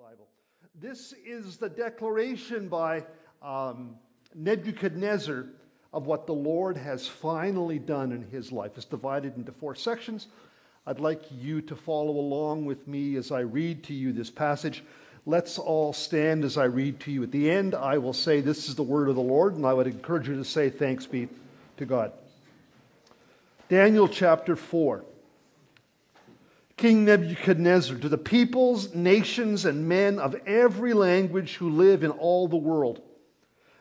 Bible. This is the declaration by um, Nebuchadnezzar of what the Lord has finally done in his life. It's divided into four sections. I'd like you to follow along with me as I read to you this passage. Let's all stand as I read to you. At the end, I will say, This is the word of the Lord, and I would encourage you to say, Thanks be to God. Daniel chapter 4. King Nebuchadnezzar, to the peoples, nations, and men of every language who live in all the world,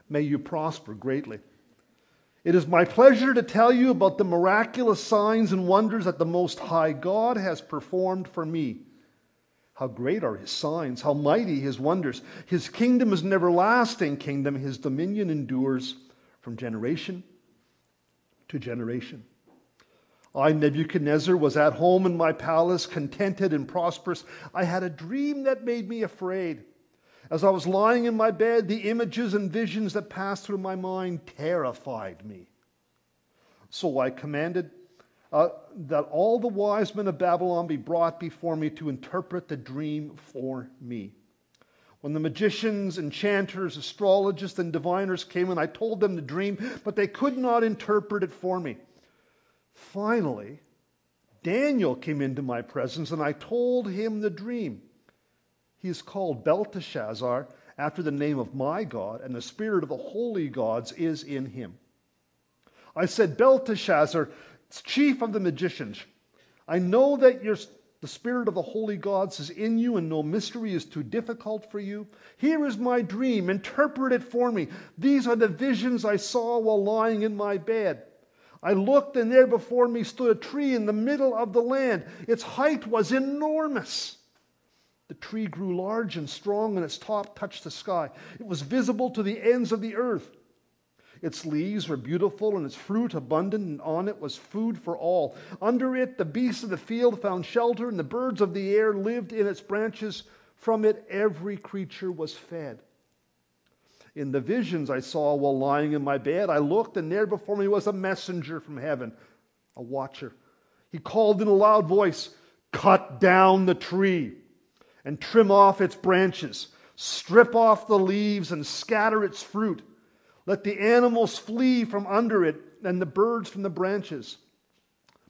may you prosper greatly. It is my pleasure to tell you about the miraculous signs and wonders that the Most High God has performed for me. How great are his signs, how mighty his wonders. His kingdom is an everlasting kingdom, his dominion endures from generation to generation. I, Nebuchadnezzar, was at home in my palace, contented and prosperous. I had a dream that made me afraid. As I was lying in my bed, the images and visions that passed through my mind terrified me. So I commanded uh, that all the wise men of Babylon be brought before me to interpret the dream for me. When the magicians, enchanters, astrologists, and diviners came and I told them the dream, but they could not interpret it for me. Finally, Daniel came into my presence and I told him the dream. He is called Belteshazzar after the name of my God, and the spirit of the holy gods is in him. I said, Belteshazzar, chief of the magicians, I know that the spirit of the holy gods is in you, and no mystery is too difficult for you. Here is my dream. Interpret it for me. These are the visions I saw while lying in my bed. I looked, and there before me stood a tree in the middle of the land. Its height was enormous. The tree grew large and strong, and its top touched the sky. It was visible to the ends of the earth. Its leaves were beautiful, and its fruit abundant, and on it was food for all. Under it, the beasts of the field found shelter, and the birds of the air lived in its branches. From it, every creature was fed. In the visions I saw while lying in my bed, I looked, and there before me was a messenger from heaven, a watcher. He called in a loud voice, Cut down the tree and trim off its branches, strip off the leaves and scatter its fruit. Let the animals flee from under it and the birds from the branches.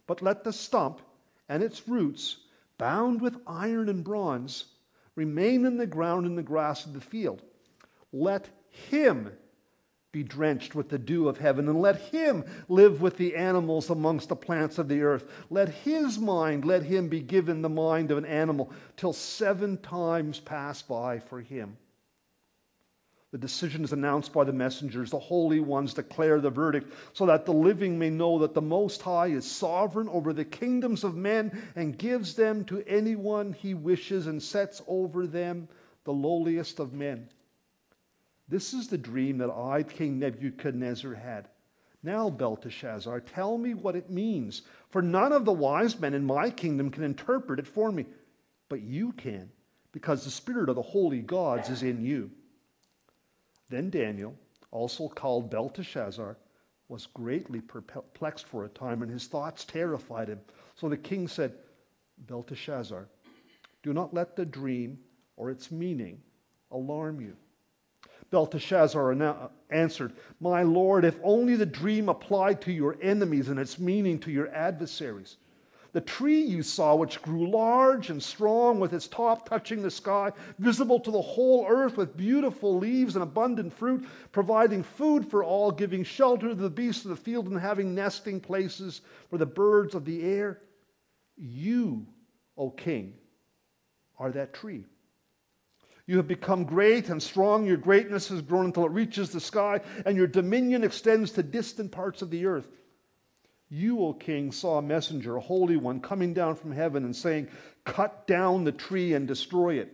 But let the stump and its roots, bound with iron and bronze, remain in the ground in the grass of the field. Let him be drenched with the dew of heaven, and let him live with the animals amongst the plants of the earth. Let his mind, let him be given the mind of an animal, till seven times pass by for him. The decision is announced by the messengers. The holy ones declare the verdict, so that the living may know that the Most High is sovereign over the kingdoms of men and gives them to anyone he wishes and sets over them the lowliest of men. This is the dream that I, King Nebuchadnezzar, had. Now, Belteshazzar, tell me what it means, for none of the wise men in my kingdom can interpret it for me, but you can, because the spirit of the holy gods is in you. Then Daniel, also called Belteshazzar, was greatly perplexed for a time, and his thoughts terrified him. So the king said, Belteshazzar, do not let the dream or its meaning alarm you. Belteshazzar answered, My lord, if only the dream applied to your enemies and its meaning to your adversaries. The tree you saw, which grew large and strong, with its top touching the sky, visible to the whole earth, with beautiful leaves and abundant fruit, providing food for all, giving shelter to the beasts of the field, and having nesting places for the birds of the air. You, O king, are that tree. You have become great and strong. Your greatness has grown until it reaches the sky, and your dominion extends to distant parts of the earth. You, O king, saw a messenger, a holy one, coming down from heaven and saying, Cut down the tree and destroy it.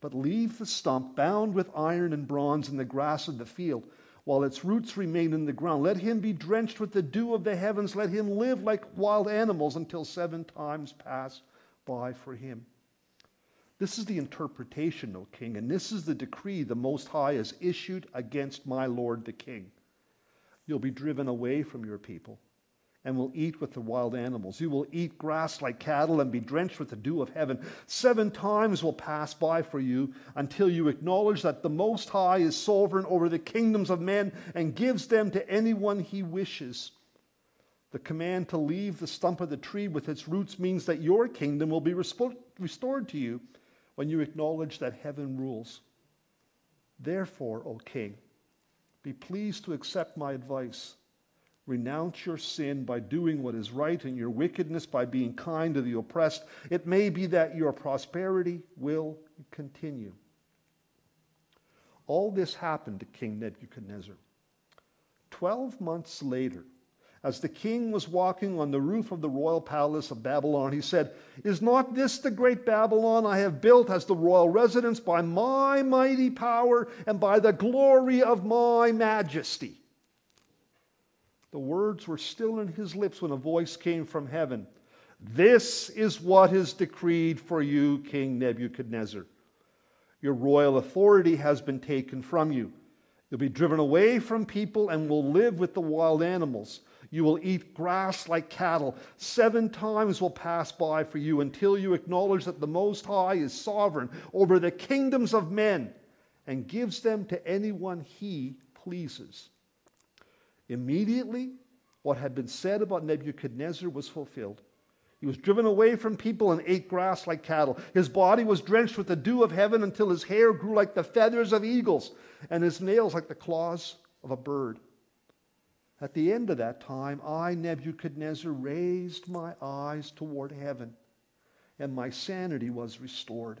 But leave the stump bound with iron and bronze in the grass of the field, while its roots remain in the ground. Let him be drenched with the dew of the heavens. Let him live like wild animals until seven times pass by for him. This is the interpretation, O king, and this is the decree the Most High has issued against my lord the king. You'll be driven away from your people, and will eat with the wild animals. You will eat grass like cattle and be drenched with the dew of heaven. Seven times will pass by for you until you acknowledge that the Most High is sovereign over the kingdoms of men and gives them to anyone he wishes. The command to leave the stump of the tree with its roots means that your kingdom will be restored to you when you acknowledge that heaven rules. Therefore, O king, be pleased to accept my advice. Renounce your sin by doing what is right and your wickedness by being kind to the oppressed. It may be that your prosperity will continue. All this happened to King Nebuchadnezzar. Twelve months later, as the king was walking on the roof of the royal palace of Babylon, he said, Is not this the great Babylon I have built as the royal residence by my mighty power and by the glory of my majesty? The words were still in his lips when a voice came from heaven. This is what is decreed for you, King Nebuchadnezzar. Your royal authority has been taken from you. You'll be driven away from people and will live with the wild animals. You will eat grass like cattle. Seven times will pass by for you until you acknowledge that the Most High is sovereign over the kingdoms of men and gives them to anyone he pleases. Immediately, what had been said about Nebuchadnezzar was fulfilled. He was driven away from people and ate grass like cattle. His body was drenched with the dew of heaven until his hair grew like the feathers of eagles and his nails like the claws of a bird. At the end of that time, I, Nebuchadnezzar, raised my eyes toward heaven, and my sanity was restored.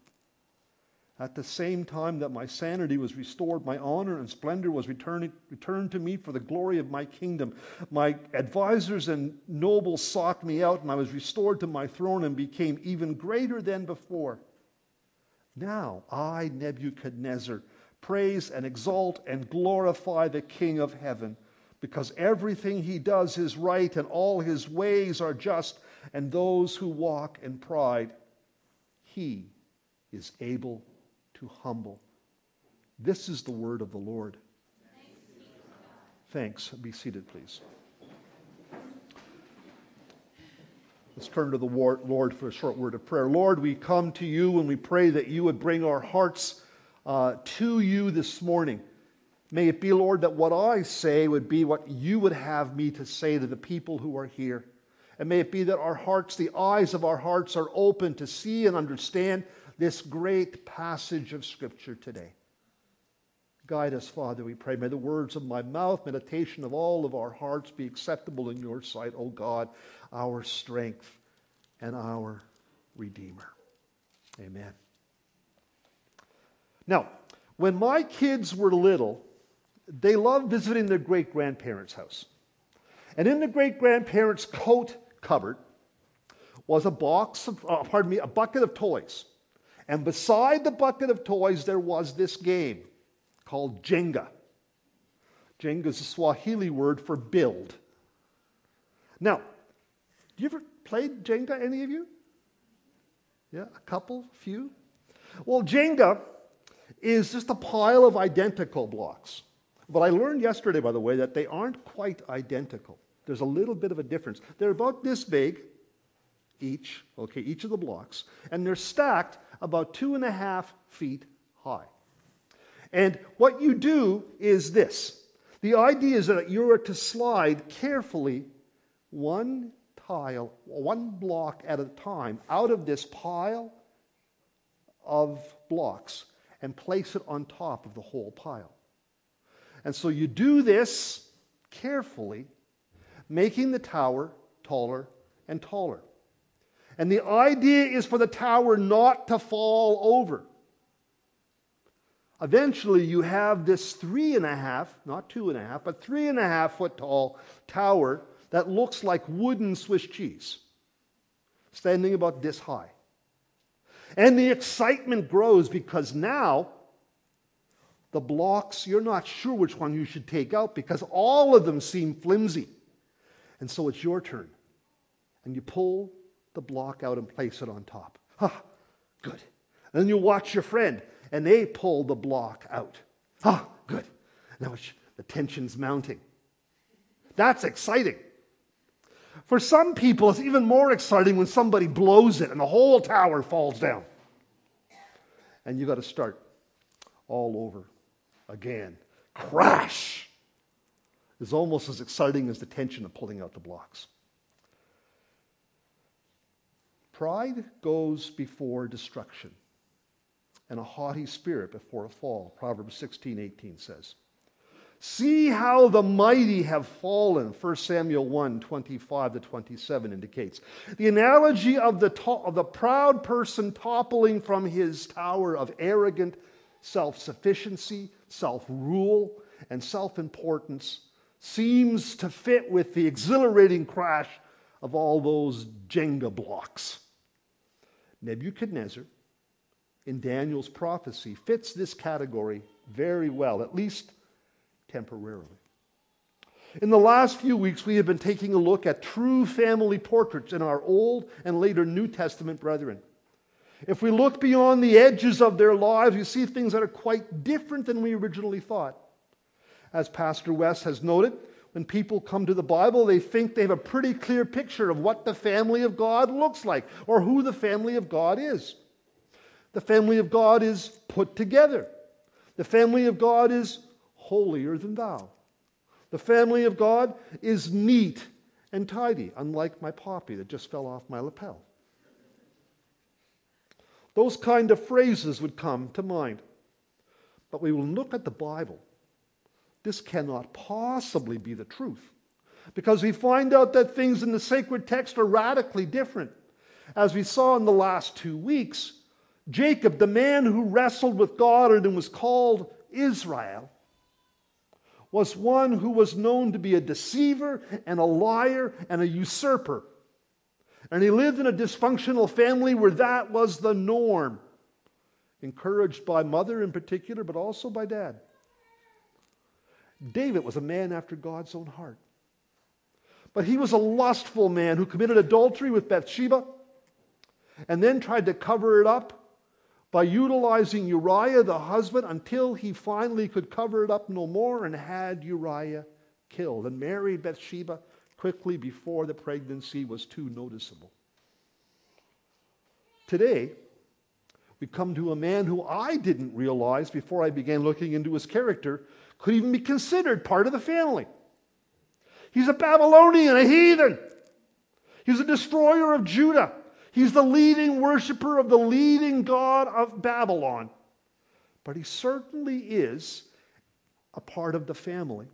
At the same time that my sanity was restored, my honor and splendor was returned, returned to me for the glory of my kingdom. My advisors and nobles sought me out, and I was restored to my throne and became even greater than before. Now I, Nebuchadnezzar, praise and exalt and glorify the King of heaven, because everything he does is right and all his ways are just, and those who walk in pride, he is able to humble. This is the word of the Lord. Thanks. Be seated, please. Let's turn to the Lord for a short word of prayer. Lord, we come to you and we pray that you would bring our hearts uh, to you this morning. May it be, Lord, that what I say would be what you would have me to say to the people who are here. And may it be that our hearts, the eyes of our hearts, are open to see and understand this great passage of Scripture today. Guide us, Father, we pray. May the words of my mouth, meditation of all of our hearts be acceptable in your sight, O God, our strength and our Redeemer. Amen. Now, when my kids were little, they loved visiting their great grandparents' house. And in the great grandparents' coat cupboard was a box of, uh, pardon me, a bucket of toys. And beside the bucket of toys, there was this game called Jenga. Jenga is a Swahili word for build. Now, you ever played Jenga, any of you? Yeah, a couple, few? Well, Jenga is just a pile of identical blocks. But I learned yesterday, by the way, that they aren't quite identical. There's a little bit of a difference. They're about this big, each, okay, each of the blocks, and they're stacked about two and a half feet high. And what you do is this the idea is that you are to slide carefully one tile, one block at a time, out of this pile of blocks and place it on top of the whole pile. And so you do this carefully, making the tower taller and taller. And the idea is for the tower not to fall over. Eventually, you have this three and a half, not two and a half, but three and a half foot tall tower that looks like wooden Swiss cheese, standing about this high. And the excitement grows because now the blocks, you're not sure which one you should take out because all of them seem flimsy. And so it's your turn. And you pull the block out and place it on top. Ah, good. And then you watch your friend and they pull the block out. Ah, good. Now the tension's mounting. That's exciting. For some people, it's even more exciting when somebody blows it and the whole tower falls down. And you got to start all over again. Crash is almost as exciting as the tension of pulling out the blocks. Pride goes before destruction, and a haughty spirit before a fall. Proverbs 16, 18 says. See how the mighty have fallen, 1 Samuel 1 25 to 27 indicates. The analogy of the, to- of the proud person toppling from his tower of arrogant self sufficiency, self rule, and self importance seems to fit with the exhilarating crash of all those Jenga blocks. Nebuchadnezzar, in Daniel's prophecy, fits this category very well, at least temporarily. In the last few weeks, we have been taking a look at true family portraits in our Old and later New Testament brethren. If we look beyond the edges of their lives, we see things that are quite different than we originally thought. As Pastor West has noted, when people come to the Bible, they think they have a pretty clear picture of what the family of God looks like or who the family of God is. The family of God is put together. The family of God is holier than thou. The family of God is neat and tidy, unlike my poppy that just fell off my lapel. Those kind of phrases would come to mind. But we will look at the Bible. This cannot possibly be the truth because we find out that things in the sacred text are radically different. As we saw in the last two weeks, Jacob, the man who wrestled with God and was called Israel, was one who was known to be a deceiver and a liar and a usurper. And he lived in a dysfunctional family where that was the norm, encouraged by mother in particular, but also by dad. David was a man after God's own heart. But he was a lustful man who committed adultery with Bathsheba and then tried to cover it up by utilizing Uriah the husband until he finally could cover it up no more and had Uriah killed and married Bathsheba quickly before the pregnancy was too noticeable. Today, we come to a man who I didn't realize before I began looking into his character could even be considered part of the family. He's a Babylonian, a heathen. He's a destroyer of Judah. He's the leading worshiper of the leading god of Babylon. But he certainly is a part of the family.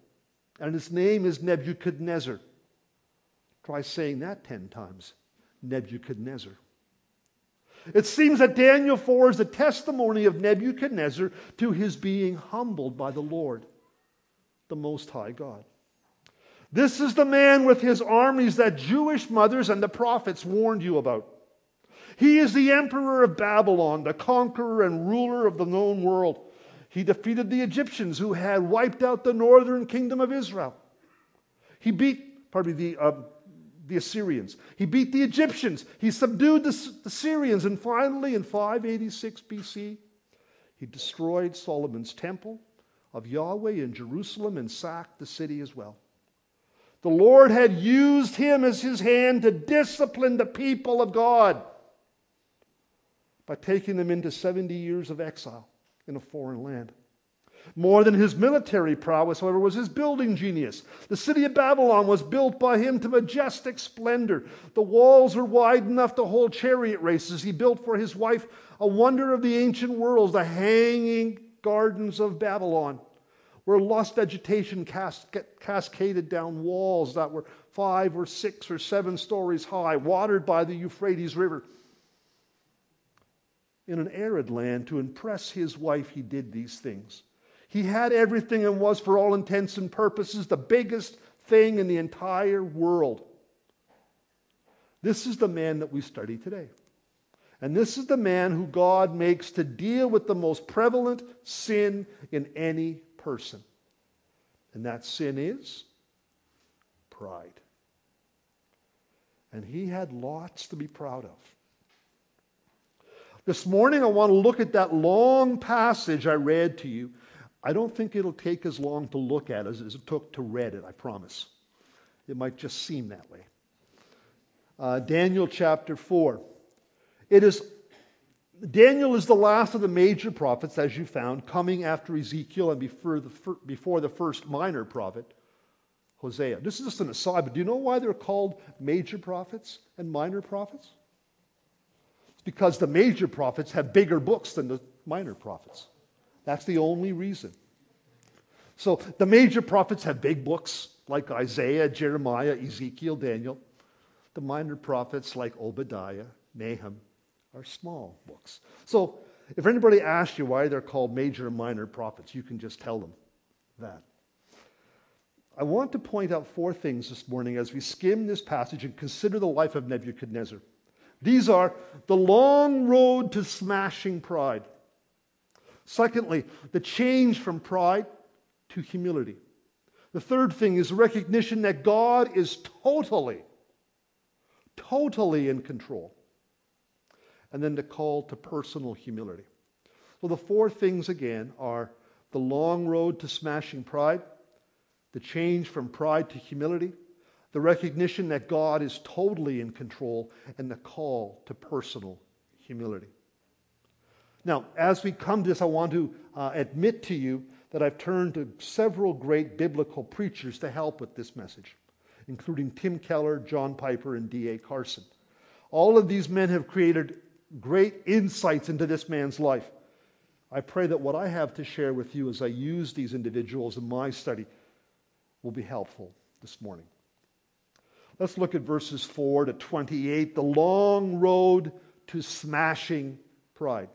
And his name is Nebuchadnezzar. Try saying that 10 times Nebuchadnezzar. It seems that Daniel 4 is the testimony of Nebuchadnezzar to his being humbled by the Lord, the Most High God. This is the man with his armies that Jewish mothers and the prophets warned you about. He is the emperor of Babylon, the conqueror and ruler of the known world. He defeated the Egyptians who had wiped out the northern kingdom of Israel. He beat, me, the, uh, the Assyrians. He beat the Egyptians. He subdued the, the Syrians. And finally, in 586 BC, he destroyed Solomon's temple of Yahweh in Jerusalem and sacked the city as well. The Lord had used him as his hand to discipline the people of God by taking them into 70 years of exile in a foreign land. More than his military prowess, however, was his building genius. The city of Babylon was built by him to majestic splendor. The walls were wide enough to hold chariot races. He built for his wife a wonder of the ancient world, the hanging gardens of Babylon, where lush vegetation cascaded down walls that were five or six or seven stories high, watered by the Euphrates River in an arid land to impress his wife, he did these things. He had everything and was, for all intents and purposes, the biggest thing in the entire world. This is the man that we study today. And this is the man who God makes to deal with the most prevalent sin in any person. And that sin is pride. And he had lots to be proud of. This morning, I want to look at that long passage I read to you. I don't think it'll take as long to look at as it took to read it, I promise. It might just seem that way. Uh, Daniel chapter 4. It is Daniel is the last of the major prophets, as you found, coming after Ezekiel and before the, before the first minor prophet, Hosea. This is just an aside, but do you know why they're called major prophets and minor prophets? It's because the major prophets have bigger books than the minor prophets. That's the only reason. So the major prophets have big books like Isaiah, Jeremiah, Ezekiel, Daniel. The minor prophets like Obadiah, Nahum are small books. So if anybody asks you why they're called major and minor prophets, you can just tell them that. I want to point out four things this morning as we skim this passage and consider the life of Nebuchadnezzar. These are the long road to smashing pride. Secondly, the change from pride to humility. The third thing is recognition that God is totally, totally in control. And then the call to personal humility. So the four things again are the long road to smashing pride the change from pride to humility, the recognition that God is totally in control, and the call to personal humility. Now, as we come to this, I want to uh, admit to you that I've turned to several great biblical preachers to help with this message, including Tim Keller, John Piper, and D.A. Carson. All of these men have created great insights into this man's life. I pray that what I have to share with you as I use these individuals in my study will be helpful this morning. Let's look at verses 4 to 28, the long road to smashing pride.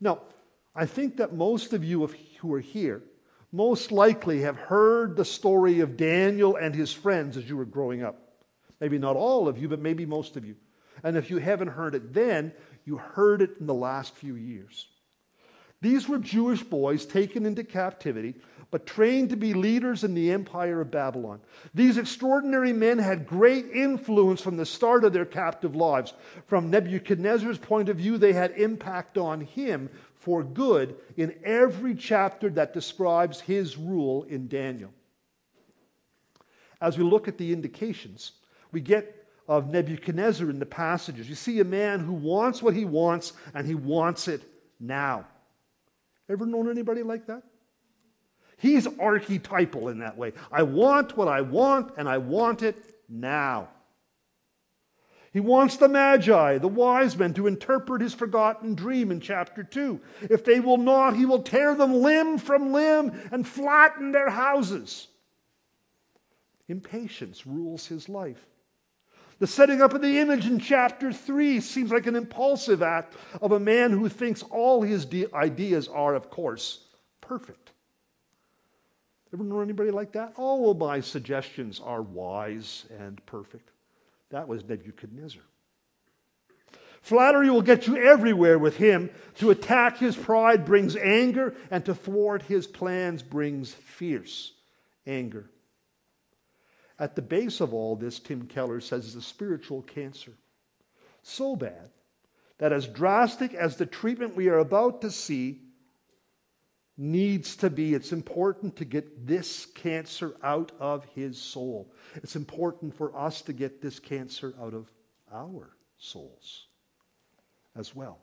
Now, I think that most of you who are here most likely have heard the story of Daniel and his friends as you were growing up. Maybe not all of you, but maybe most of you. And if you haven't heard it then, you heard it in the last few years. These were Jewish boys taken into captivity but trained to be leaders in the empire of Babylon. These extraordinary men had great influence from the start of their captive lives. From Nebuchadnezzar's point of view, they had impact on him for good in every chapter that describes his rule in Daniel. As we look at the indications, we get of Nebuchadnezzar in the passages. You see a man who wants what he wants and he wants it now. Ever known anybody like that? He's archetypal in that way. I want what I want, and I want it now. He wants the Magi, the wise men, to interpret his forgotten dream in chapter 2. If they will not, he will tear them limb from limb and flatten their houses. Impatience rules his life. The setting up of the image in chapter 3 seems like an impulsive act of a man who thinks all his ideas are, of course, perfect. Ever know anybody like that? Oh, all of my suggestions are wise and perfect. That was Nebuchadnezzar. Flattery will get you everywhere with him. To attack his pride brings anger, and to thwart his plans brings fierce anger. At the base of all this, Tim Keller says, is a spiritual cancer. So bad that, as drastic as the treatment we are about to see, needs to be. It's important to get this cancer out of his soul. It's important for us to get this cancer out of our souls as well.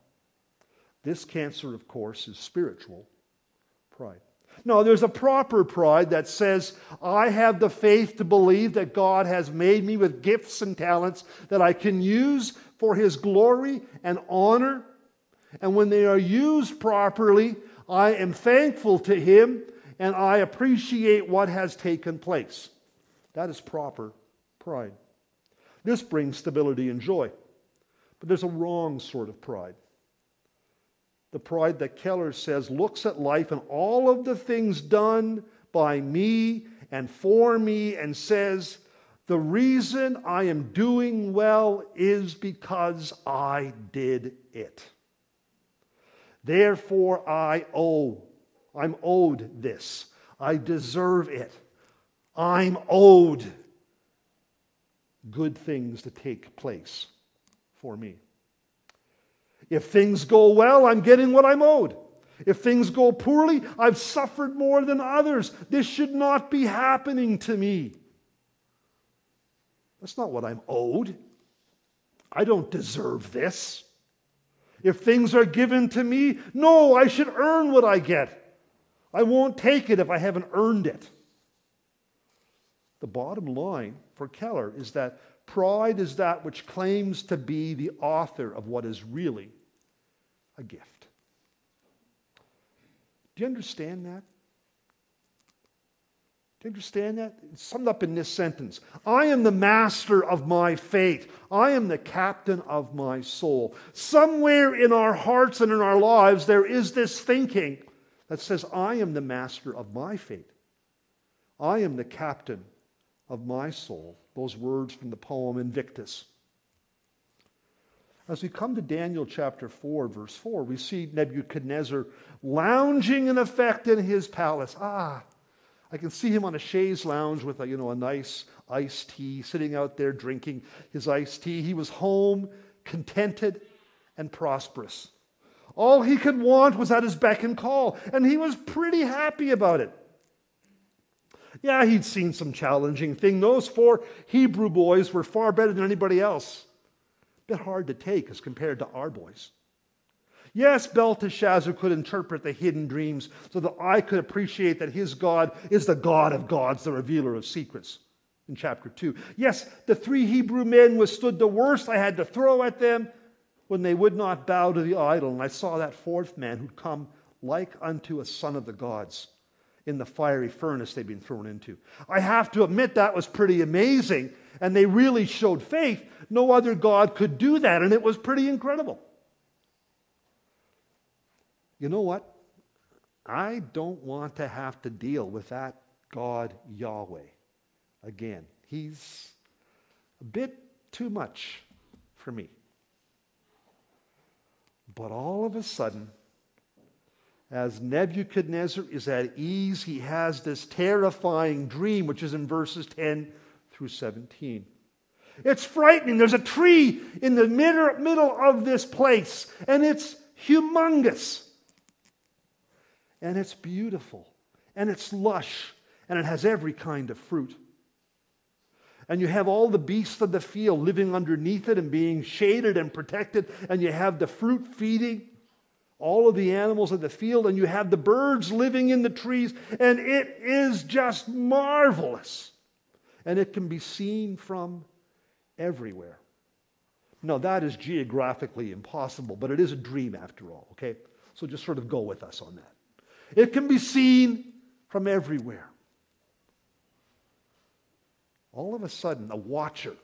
This cancer, of course, is spiritual pride. No, there's a proper pride that says, I have the faith to believe that God has made me with gifts and talents that I can use for His glory and honor. And when they are used properly, I am thankful to Him and I appreciate what has taken place. That is proper pride. This brings stability and joy. But there's a wrong sort of pride. The pride that Keller says looks at life and all of the things done by me and for me and says, The reason I am doing well is because I did it. Therefore, I owe. I'm owed this. I deserve it. I'm owed good things to take place for me. If things go well, I'm getting what I'm owed. If things go poorly, I've suffered more than others. This should not be happening to me. That's not what I'm owed. I don't deserve this. If things are given to me, no, I should earn what I get. I won't take it if I haven't earned it. The bottom line for Keller is that pride is that which claims to be the author of what is really a gift. Do you understand that? Do you understand that? It's summed up in this sentence I am the master of my fate. I am the captain of my soul. Somewhere in our hearts and in our lives, there is this thinking that says, I am the master of my fate. I am the captain of my soul. Those words from the poem Invictus. As we come to Daniel chapter 4, verse 4, we see Nebuchadnezzar lounging in effect in his palace. Ah, I can see him on a chaise lounge with a, you know, a nice iced tea, sitting out there drinking his iced tea. He was home, contented, and prosperous. All he could want was at his beck and call, and he was pretty happy about it. Yeah, he'd seen some challenging thing. Those four Hebrew boys were far better than anybody else. A bit hard to take as compared to our boys. Yes, Belteshazzar could interpret the hidden dreams so that I could appreciate that his God is the God of gods, the revealer of secrets in chapter 2. Yes, the three Hebrew men withstood the worst I had to throw at them when they would not bow to the idol. And I saw that fourth man who'd come like unto a son of the gods in the fiery furnace they'd been thrown into. I have to admit that was pretty amazing, and they really showed faith. No other God could do that, and it was pretty incredible. You know what? I don't want to have to deal with that God Yahweh again. He's a bit too much for me. But all of a sudden, as Nebuchadnezzar is at ease, he has this terrifying dream, which is in verses 10 through 17. It's frightening. There's a tree in the middle of this place, and it's humongous. And it's beautiful, and it's lush, and it has every kind of fruit. And you have all the beasts of the field living underneath it and being shaded and protected, and you have the fruit feeding all of the animals of the field, and you have the birds living in the trees, and it is just marvelous. And it can be seen from everywhere. No, that is geographically impossible, but it is a dream after all, okay? So just sort of go with us on that. It can be seen from everywhere. All of a sudden, a watcher,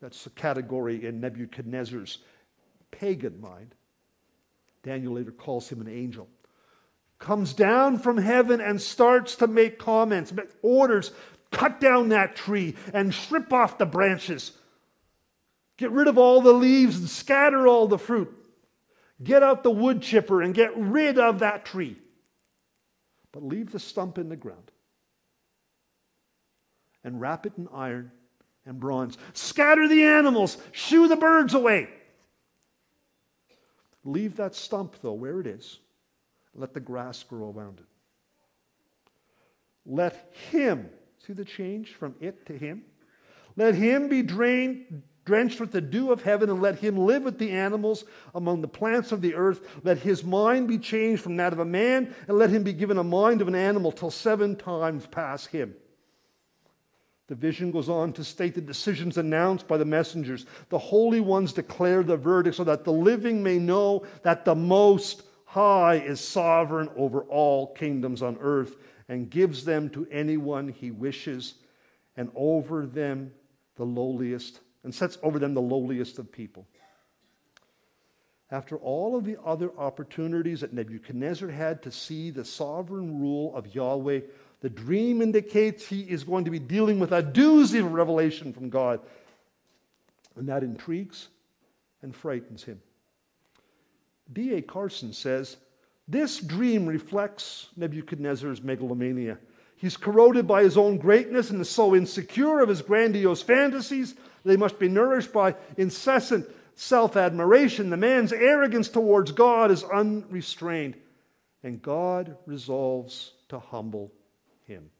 that's the category in Nebuchadnezzar's pagan mind, Daniel later calls him an angel, comes down from heaven and starts to make comments, orders cut down that tree and strip off the branches. Get rid of all the leaves and scatter all the fruit. Get out the wood chipper and get rid of that tree. But leave the stump in the ground and wrap it in iron and bronze. Scatter the animals, shoo the birds away. Leave that stump, though, where it is. Let the grass grow around it. Let him, see the change from it to him? Let him be drained, drenched with the dew of heaven, and let him live with the animals among the plants of the earth. Let his mind be changed from that of a man, and let him be given a mind of an animal till seven times pass him. The vision goes on to state the decisions announced by the messengers. The holy ones declare the verdict so that the living may know that the Most High is sovereign over all kingdoms on earth and gives them to anyone he wishes and over them the lowliest and sets over them the lowliest of people. After all of the other opportunities that Nebuchadnezzar had to see the sovereign rule of Yahweh The dream indicates he is going to be dealing with a doozy of revelation from God. And that intrigues and frightens him. D.A. Carson says this dream reflects Nebuchadnezzar's megalomania. He's corroded by his own greatness and is so insecure of his grandiose fantasies they must be nourished by incessant self admiration. The man's arrogance towards God is unrestrained, and God resolves to humble him.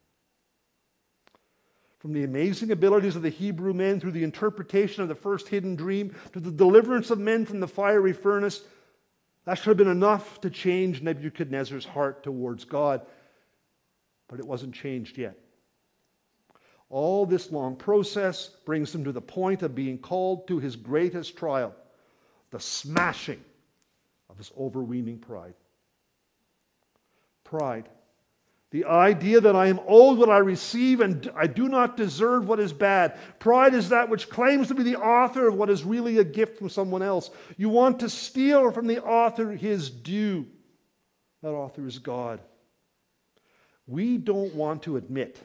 From the amazing abilities of the Hebrew men through the interpretation of the first hidden dream to the deliverance of men from the fiery furnace, that should have been enough to change Nebuchadnezzar's heart towards God, but it wasn't changed yet. All this long process brings him to the point of being called to his greatest trial the smashing of his overweening pride. Pride. The idea that I am owed what I receive and I do not deserve what is bad. Pride is that which claims to be the author of what is really a gift from someone else. You want to steal from the author his due. That author is God. We don't want to admit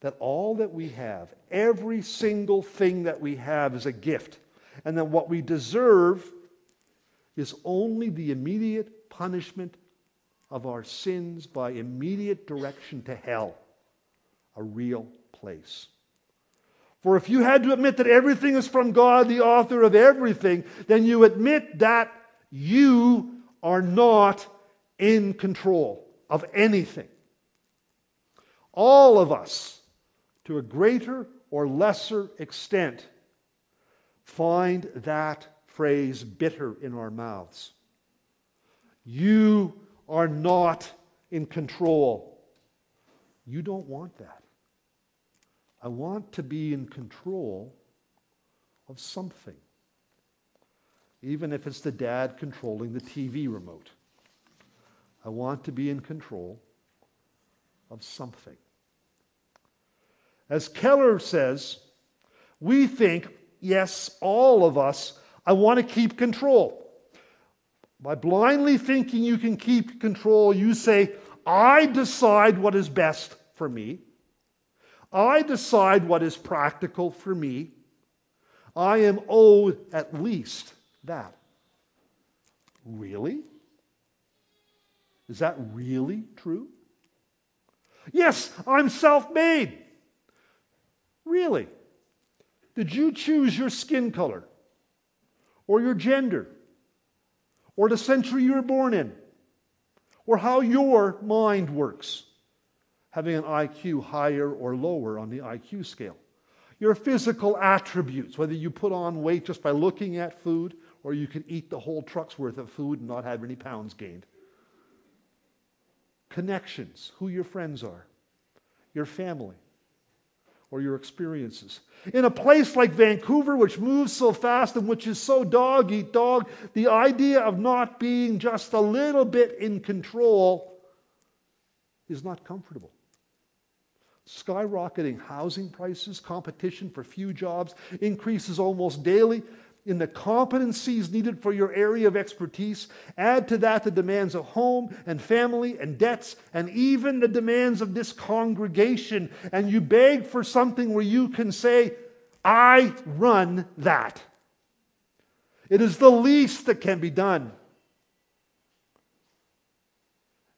that all that we have, every single thing that we have, is a gift, and that what we deserve is only the immediate punishment of our sins by immediate direction to hell, a real place. For if you had to admit that everything is from God, the author of everything, then you admit that you are not in control of anything. All of us to a greater or lesser extent, find that phrase bitter in our mouths. You are not in control. You don't want that. I want to be in control of something, even if it's the dad controlling the TV remote. I want to be in control of something. As Keller says, we think, yes, all of us, I want to keep control. By blindly thinking you can keep control, you say, I decide what is best for me. I decide what is practical for me. I am owed at least that. Really? Is that really true? Yes, I'm self made. Really? Did you choose your skin color? Or your gender? Or the century you were born in? Or how your mind works? Having an IQ higher or lower on the IQ scale. Your physical attributes, whether you put on weight just by looking at food, or you can eat the whole truck's worth of food and not have any pounds gained. Connections, who your friends are, your family, or your experiences. In a place like Vancouver, which moves so fast and which is so dog eat dog, the idea of not being just a little bit in control is not comfortable. Skyrocketing housing prices, competition for few jobs increases almost daily in the competencies needed for your area of expertise. Add to that the demands of home and family and debts and even the demands of this congregation. And you beg for something where you can say, I run that. It is the least that can be done.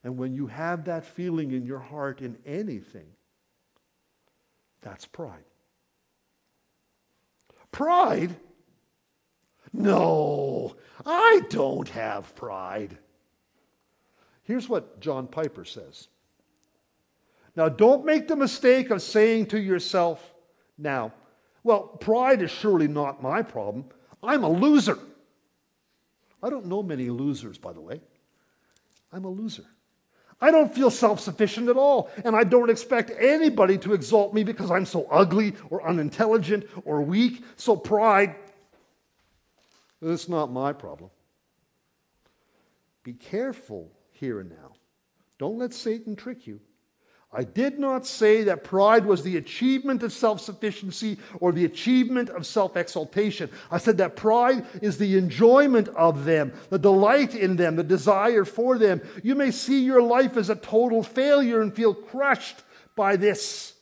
And when you have that feeling in your heart in anything, that's pride. Pride no, I don't have pride. Here's what John Piper says. Now, don't make the mistake of saying to yourself, now, well, pride is surely not my problem. I'm a loser. I don't know many losers, by the way. I'm a loser. I don't feel self sufficient at all, and I don't expect anybody to exalt me because I'm so ugly or unintelligent or weak. So, pride, it's not my problem. Be careful here and now. Don't let Satan trick you. I did not say that pride was the achievement of self sufficiency or the achievement of self exaltation. I said that pride is the enjoyment of them, the delight in them, the desire for them. You may see your life as a total failure and feel crushed by this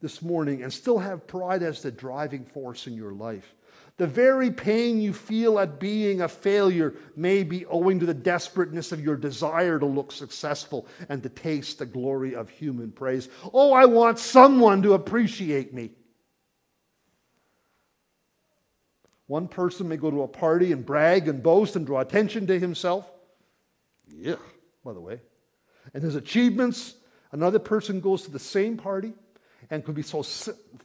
this morning and still have pride as the driving force in your life. The very pain you feel at being a failure may be owing to the desperateness of your desire to look successful and to taste the glory of human praise. Oh, I want someone to appreciate me. One person may go to a party and brag and boast and draw attention to himself. Yeah, by the way. And his achievements, another person goes to the same party and could be so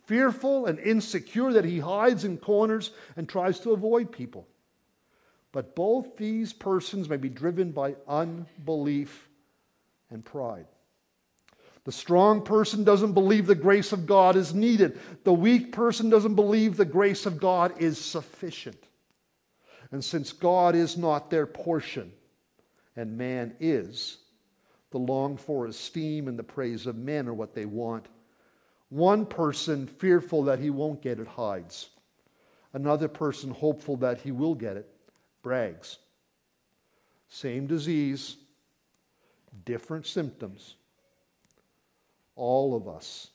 fearful and insecure that he hides in corners and tries to avoid people. But both these persons may be driven by unbelief and pride. The strong person doesn't believe the grace of God is needed. The weak person doesn't believe the grace of God is sufficient. And since God is not their portion and man is, the longed for esteem and the praise of men are what they want one person fearful that he won't get it hides. Another person hopeful that he will get it brags. Same disease, different symptoms. All of us,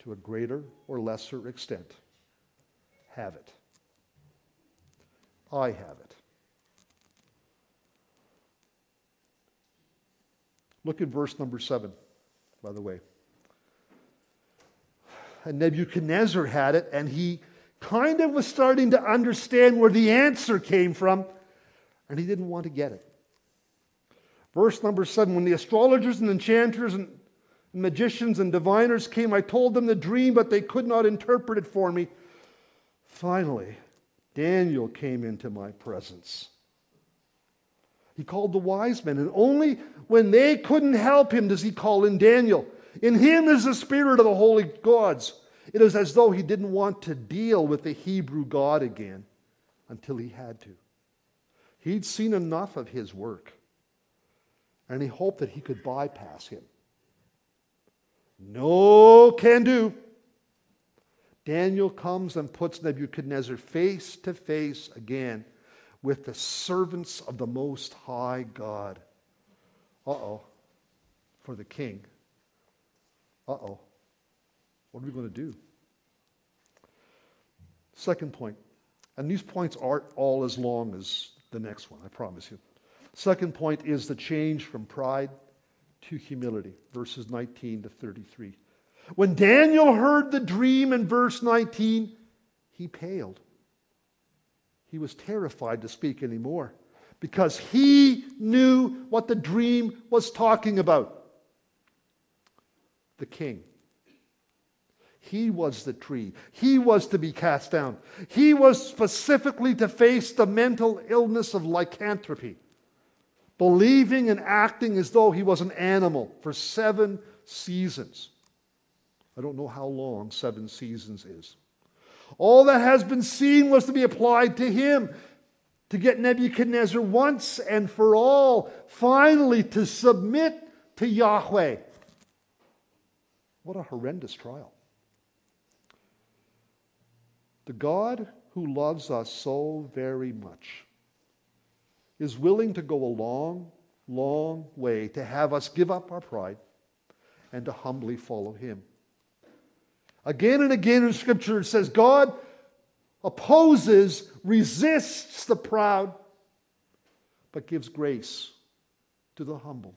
to a greater or lesser extent, have it. I have it. Look at verse number seven, by the way Nebuchadnezzar had it, and he kind of was starting to understand where the answer came from, and he didn't want to get it. Verse number seven When the astrologers and enchanters and magicians and diviners came, I told them the dream, but they could not interpret it for me. Finally, Daniel came into my presence. He called the wise men, and only when they couldn't help him does he call in Daniel. In him is the spirit of the holy gods. It is as though he didn't want to deal with the Hebrew God again until he had to. He'd seen enough of his work, and he hoped that he could bypass him. No can do. Daniel comes and puts Nebuchadnezzar face to face again with the servants of the Most High God. Uh oh, for the king uh oh, what are we going to do? Second point, and these points aren't all as long as the next one, I promise you. Second point is the change from pride to humility, verses 19 to 33. When Daniel heard the dream in verse 19, he paled. He was terrified to speak anymore because he knew what the dream was talking about the king. He was the tree. He was to be cast down. He was specifically to face the mental illness of lycanthropy, believing and acting as though he was an animal for seven seasons. I don't know how long seven seasons is. All that has been seen was to be applied to him, to get Nebuchadnezzar once and for all, finally to submit to Yahweh. What a horrendous trial. The God who loves us so very much is willing to go a long, long way to have us give up our pride and to humbly follow Him. Again and again in Scripture, it says God opposes, resists the proud, but gives grace to the humble.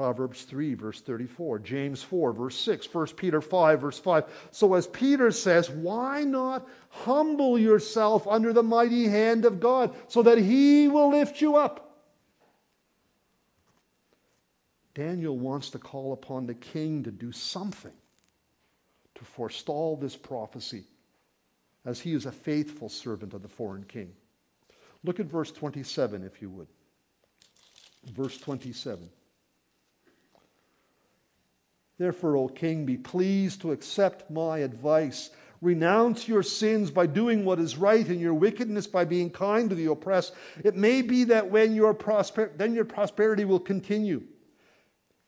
Proverbs 3, verse 34, James 4, verse 6, 1 Peter 5, verse 5. So, as Peter says, why not humble yourself under the mighty hand of God so that he will lift you up? Daniel wants to call upon the king to do something to forestall this prophecy, as he is a faithful servant of the foreign king. Look at verse 27, if you would. Verse 27. Therefore, O king, be pleased to accept my advice. Renounce your sins by doing what is right and your wickedness by being kind to the oppressed. It may be that when your prosper, then your prosperity will continue.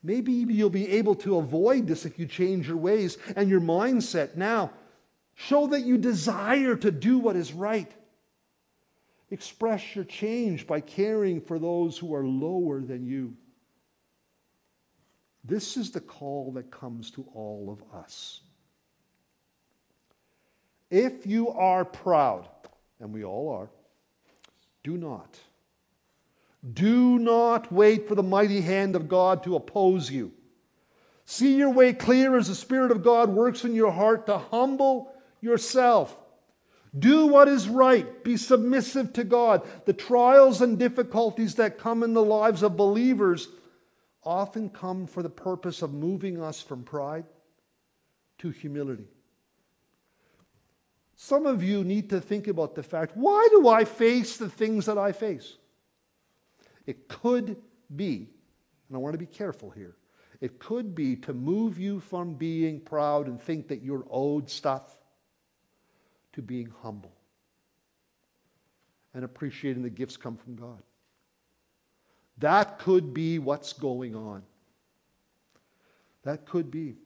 Maybe you'll be able to avoid this if you change your ways and your mindset now. Show that you desire to do what is right. Express your change by caring for those who are lower than you. This is the call that comes to all of us. If you are proud, and we all are, do not. Do not wait for the mighty hand of God to oppose you. See your way clear as the Spirit of God works in your heart to humble yourself. Do what is right. Be submissive to God. The trials and difficulties that come in the lives of believers often come for the purpose of moving us from pride to humility. Some of you need to think about the fact why do I face the things that I face? It could be, and I want to be careful here, it could be to move you from being proud and think that you're owed stuff to being humble and appreciating the gifts come from God. That could be what's going on. That could be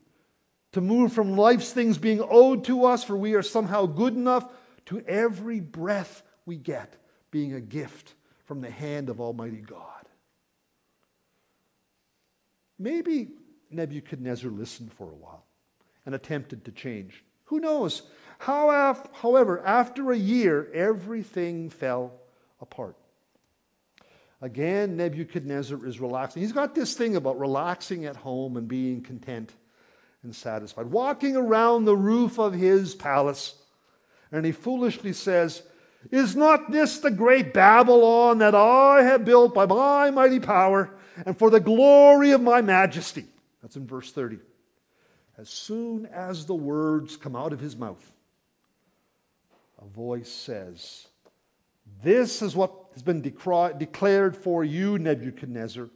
to move from life's things being owed to us, for we are somehow good enough, to every breath we get being a gift from the hand of Almighty God. Maybe Nebuchadnezzar listened for a while and attempted to change. Who knows? However, after a year, everything fell apart. Again, Nebuchadnezzar is relaxing. He's got this thing about relaxing at home and being content and satisfied, walking around the roof of his palace. And he foolishly says, Is not this the great Babylon that I have built by my mighty power and for the glory of my majesty? That's in verse 30. As soon as the words come out of his mouth, a voice says, This is what has been declared for you, Nebuchadnezzar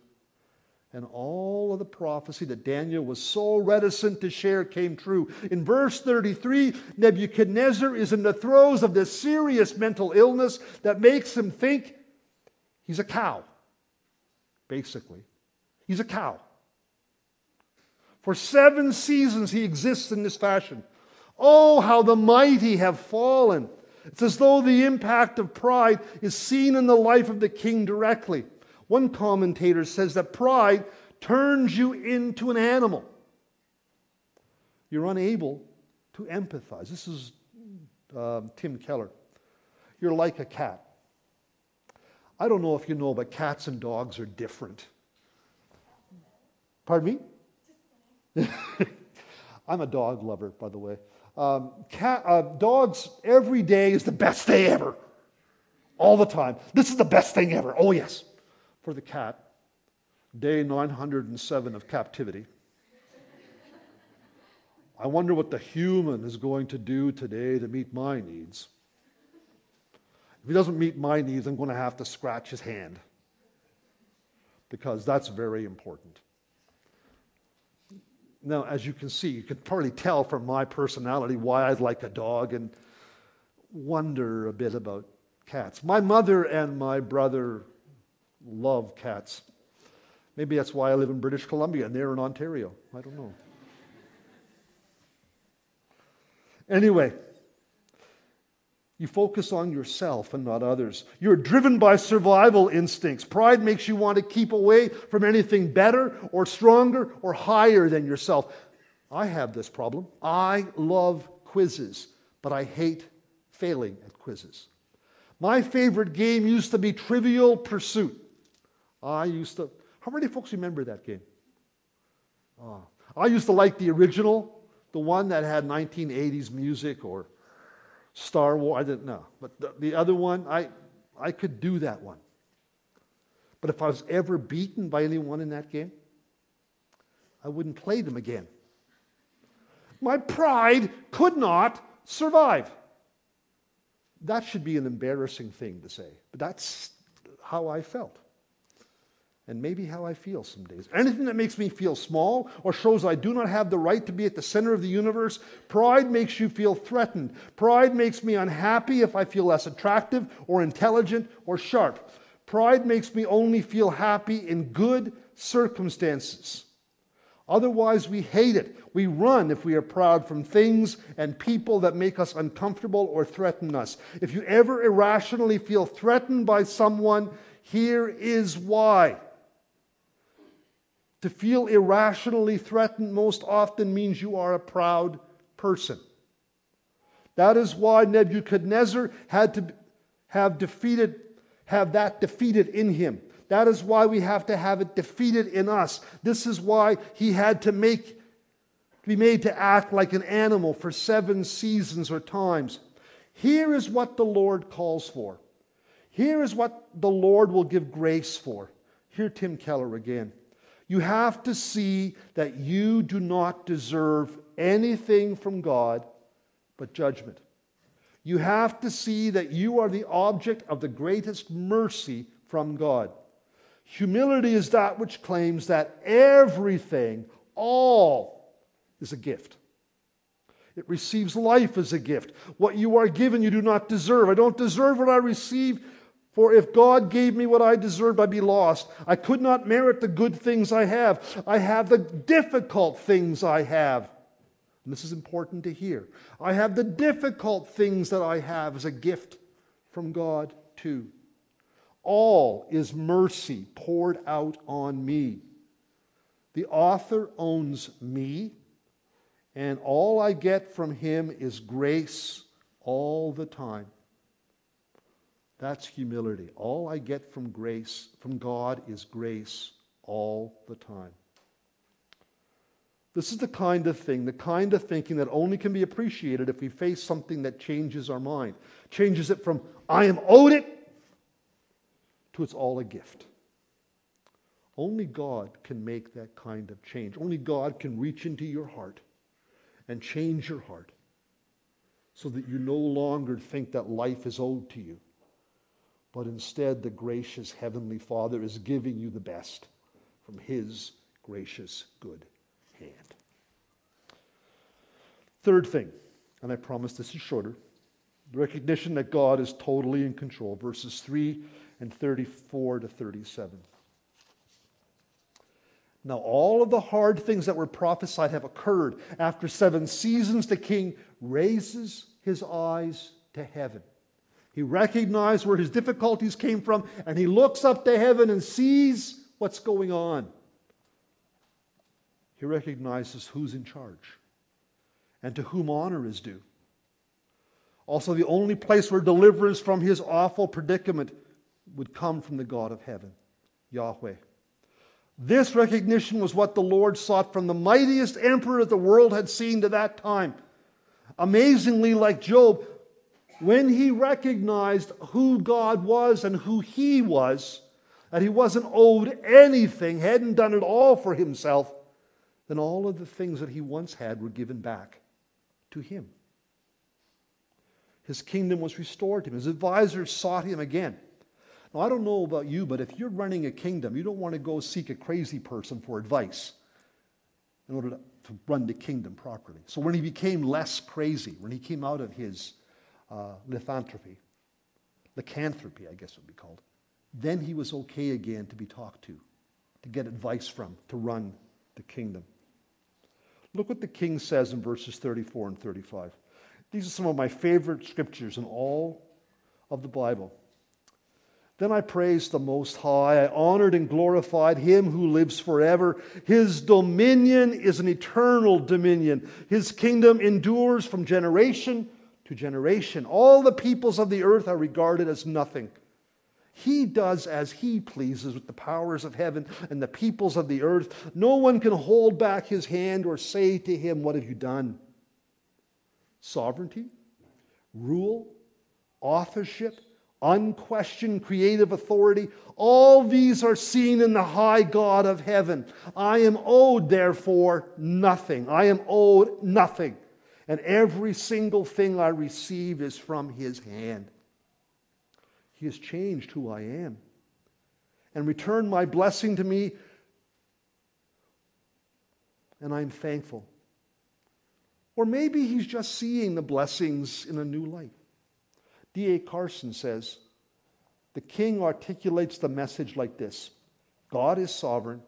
and all of the prophecy that Daniel was so reticent to share came true. In verse 33, Nebuchadnezzar is in the throes of this serious mental illness that makes him think he's a cow, basically. He's a cow. For seven seasons he exists in this fashion. Oh, how the mighty have fallen. It's as though the impact of pride is seen in the life of the king directly. One commentator says that pride turns you into an animal. You're unable to empathize. This is uh, Tim Keller. You're like a cat. I don't know if you know, but cats and dogs are different. Pardon me? I'm a dog lover, by the way. Um, cat, uh, dogs, every day is the best day ever. All the time. This is the best thing ever. Oh, yes for the cat, day 907 of captivity. I wonder what the human is going to do today to meet my needs. If he doesn't meet my needs, I'm going to have to scratch his hand because that's very important. Now, as you can see, you can probably tell from my personality why I'd like a dog and wonder a bit about cats. My mother and my brother love cats. Maybe that's why I live in British Columbia and they're in Ontario. I don't know. Anyway, you focus on yourself and not others. You're driven by survival instincts. Pride makes you want to keep away from anything better or stronger or higher than yourself. I have this problem. I love quizzes, but I hate failing at quizzes. My favorite game used to be Trivial Pursuit. I used to. How many folks remember that game? Oh, I used to like the original, the one that had 1980s music or Star Wars. I didn't know. But the, the other one, I, I could do that one. But if I was ever beaten by anyone in that game, I wouldn't play them again. My pride could not survive. That should be an embarrassing thing to say, but that's how I felt. And maybe how I feel some days. Anything that makes me feel small or shows I do not have the right to be at the center of the universe, pride makes you feel threatened. Pride makes me unhappy if I feel less attractive or intelligent or sharp. Pride makes me only feel happy in good circumstances. Otherwise, we hate it. We run if we are proud from things and people that make us uncomfortable or threaten us. If you ever irrationally feel threatened by someone, here is why. To feel irrationally threatened most often means you are a proud person. That is why Nebuchadnezzar had to have defeated, have that defeated in him. That is why we have to have it defeated in us. This is why he had to make be made to act like an animal for seven seasons or times. Here is what the Lord calls for. Here is what the Lord will give grace for. Here Tim Keller again. You have to see that you do not deserve anything from God but judgment. You have to see that you are the object of the greatest mercy from God. Humility is that which claims that everything, all, is a gift. It receives life as a gift. What you are given, you do not deserve. I don't deserve what I receive, for if God gave me what I deserved, I'd be lost. I could not merit the good things I have. I have the difficult things I have. And this is important to hear. I have the difficult things that I have as a gift from God, too. All is mercy poured out on me. The author owns me, and all I get from him is grace all the time. That's humility. All I get from grace, from God, is grace all the time. This is the kind of thing, the kind of thinking that only can be appreciated if we face something that changes our mind, changes it from, I am owed it, to it's all a gift. Only God can make that kind of change. Only God can reach into your heart and change your heart so that you no longer think that life is owed to you but instead the gracious Heavenly Father is giving you the best from His gracious good hand. Third thing, and I promise this is shorter the recognition that God is totally in control, verses 3 and 34 to 37. Now, all of the hard things that were prophesied have occurred. After seven seasons, the king raises his eyes to heaven. He recognized where his difficulties came from, and he looks up to heaven and sees what's going on. He recognizes who's in charge and to whom honor is due. Also, the only place where deliverance from his awful predicament would come from the God of heaven, Yahweh. This recognition was what the Lord sought from the mightiest emperor that the world had seen to that time. Amazingly, like Job, when he recognized who God was and who he was, that he wasn't owed anything, hadn't done it all for himself, then all of the things that he once had were given back to him. His kingdom was restored to him. His advisors sought him again. Now, I don't know about you, but if you're running a kingdom, you don't want to go seek a crazy person for advice in order to, run the kingdom properly. So when he became less crazy, when he came out of his uh, lycanthropy, lycanthropy, I guess it would be called. Then he was okay again to be talked to, to get advice from, to run the kingdom. Look what the king says in verses 34 and 35. These are some of my favorite scriptures in all of the Bible. Then I praised the Most High. I honored and glorified Him who lives forever. His dominion is an eternal dominion. His kingdom endures from generation to generation. All the peoples of the earth are regarded as nothing. He does as he pleases with the powers of heaven and the peoples of the earth. No one can hold back his hand or say to him, What have you done? Sovereignty, rule, authorship, unquestioned creative authority, all these are seen in the high God of heaven. I am owed, therefore, nothing. I am owed nothing and every single thing I receive is from His hand. He has changed who I am. and returned my blessing to me, and I'm thankful. Or maybe he's just seeing the blessings in a new light. D.A. Carson says the king articulates the message like this God is sovereign.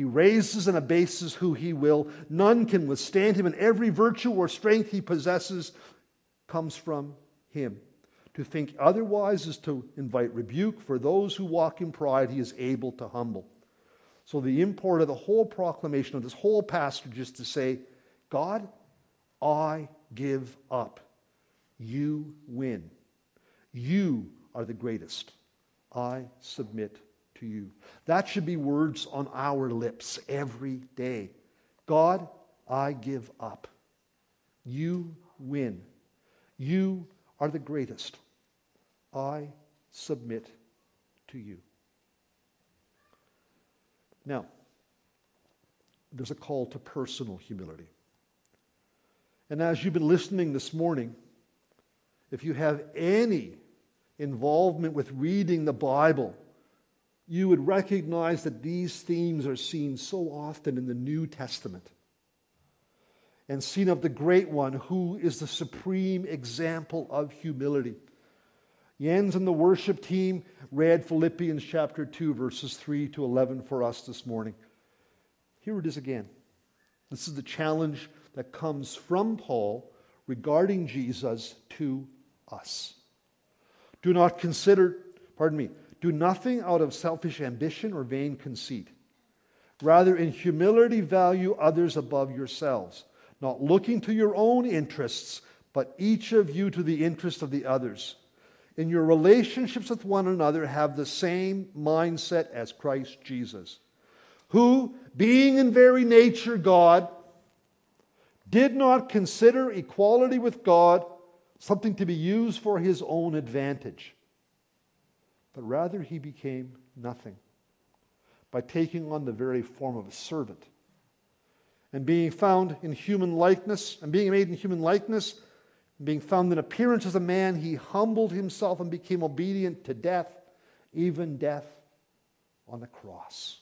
He raises and abases who he will. None can withstand him, and every virtue or strength he possesses comes from him. To think otherwise is to invite rebuke. For those who walk in pride, he is able to humble. So, the import of the whole proclamation of this whole passage is to say, God, I give up. You win. You are the greatest. I submit to you. That should be words on our lips every day. God, I give up. You win. You are the greatest. I submit to you. Now, there's a call to personal humility. And as you've been listening this morning, if you have any involvement with reading the Bible, you would recognize that these themes are seen so often in the New Testament and seen of the great one who is the supreme example of humility. Jens and the worship team read Philippians chapter 2, verses 3 to 11 for us this morning. Here it is again. This is the challenge that comes from Paul regarding Jesus to us. Do not consider, pardon me, do nothing out of selfish ambition or vain conceit. Rather, in humility, value others above yourselves, not looking to your own interests, but each of you to the interest of the others. In your relationships with one another, have the same mindset as Christ Jesus, who, being in very nature God, did not consider equality with God something to be used for his own advantage, but rather he became nothing by taking on the very form of a servant. And being found in human likeness, and being made in human likeness, and being found in appearance as a man, he humbled himself and became obedient to death, even death on the cross.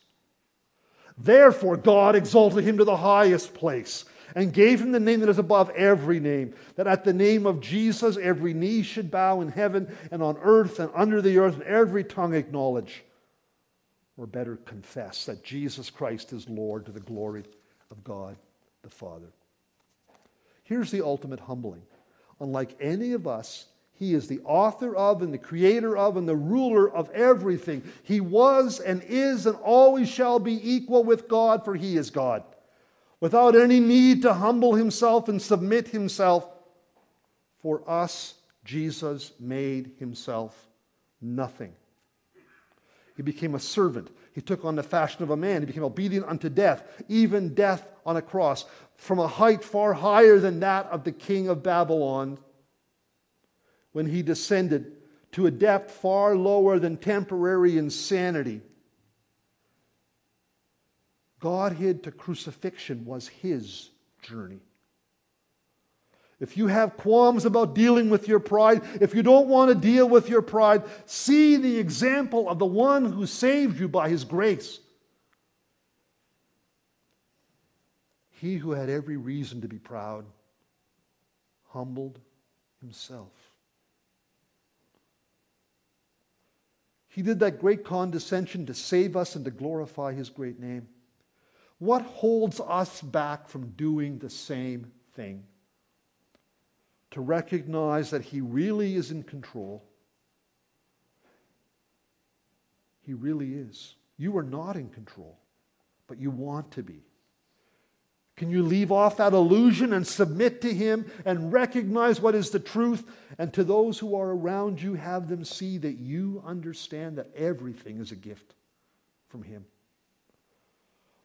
Therefore, God exalted him to the highest place and gave him the name that is above every name, that at the name of Jesus every knee should bow in heaven and on earth and under the earth, and every tongue acknowledge, or better confess, that Jesus Christ is Lord to the glory of God the Father. Here's the ultimate humbling. Unlike any of us, he is the author of and the creator of and the ruler of everything. He was and is and always shall be equal with God, for he is God without any need to humble himself and submit himself. For us, Jesus made himself nothing. He became a servant. He took on the fashion of a man. He became obedient unto death, even death on a cross, from a height far higher than that of the king of Babylon when he descended to a depth far lower than temporary insanity Godhead to crucifixion was his journey. If you have qualms about dealing with your pride, if you don't want to deal with your pride, see the example of the one who saved you by his grace. He who had every reason to be proud humbled himself. He did that great condescension to save us and to glorify his great name. What holds us back from doing the same thing? To recognize that He really is in control. He really is. You are not in control, but you want to be. Can you leave off that illusion and submit to Him and recognize what is the truth? And to those who are around you, have them see that you understand that everything is a gift from Him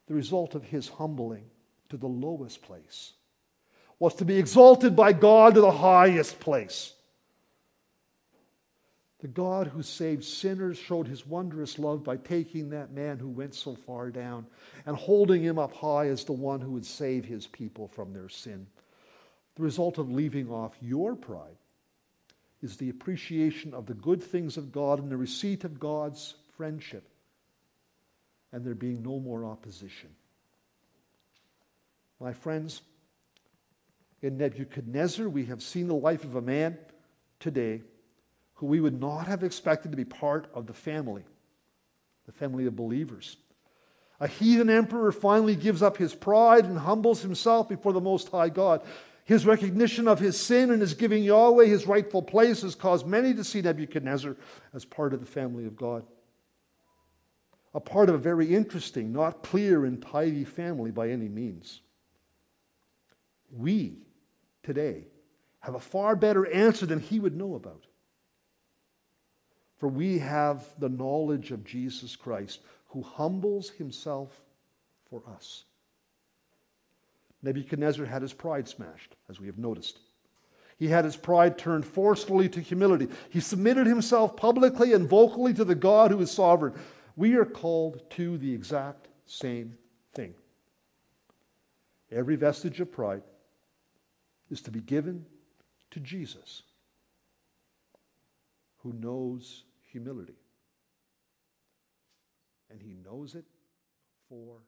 the result of his humbling to the lowest place was to be exalted by God to the highest place. The God who saved sinners showed his wondrous love by taking that man who went so far down and holding him up high as the one who would save his people from their sin. The result of leaving off your pride is the appreciation of the good things of God and the receipt of God's friendship and there being no more opposition. My friends, in Nebuchadnezzar, we have seen the life of a man today who we would not have expected to be part of the family, the family of believers. A heathen emperor finally gives up his pride and humbles himself before the Most High God. His recognition of his sin and his giving Yahweh his rightful place has caused many to see Nebuchadnezzar as part of the family of God. A part of a very interesting, not clear and tidy family by any means. We, today, have a far better answer than he would know about. For we have the knowledge of Jesus Christ, who humbles himself for us. Nebuchadnezzar had his pride smashed, as we have noticed. He had his pride turned forcefully to humility. He submitted himself publicly and vocally to the God who is sovereign. We are called to the exact same thing. Every vestige of pride is to be given to Jesus, who knows humility. And he knows it for.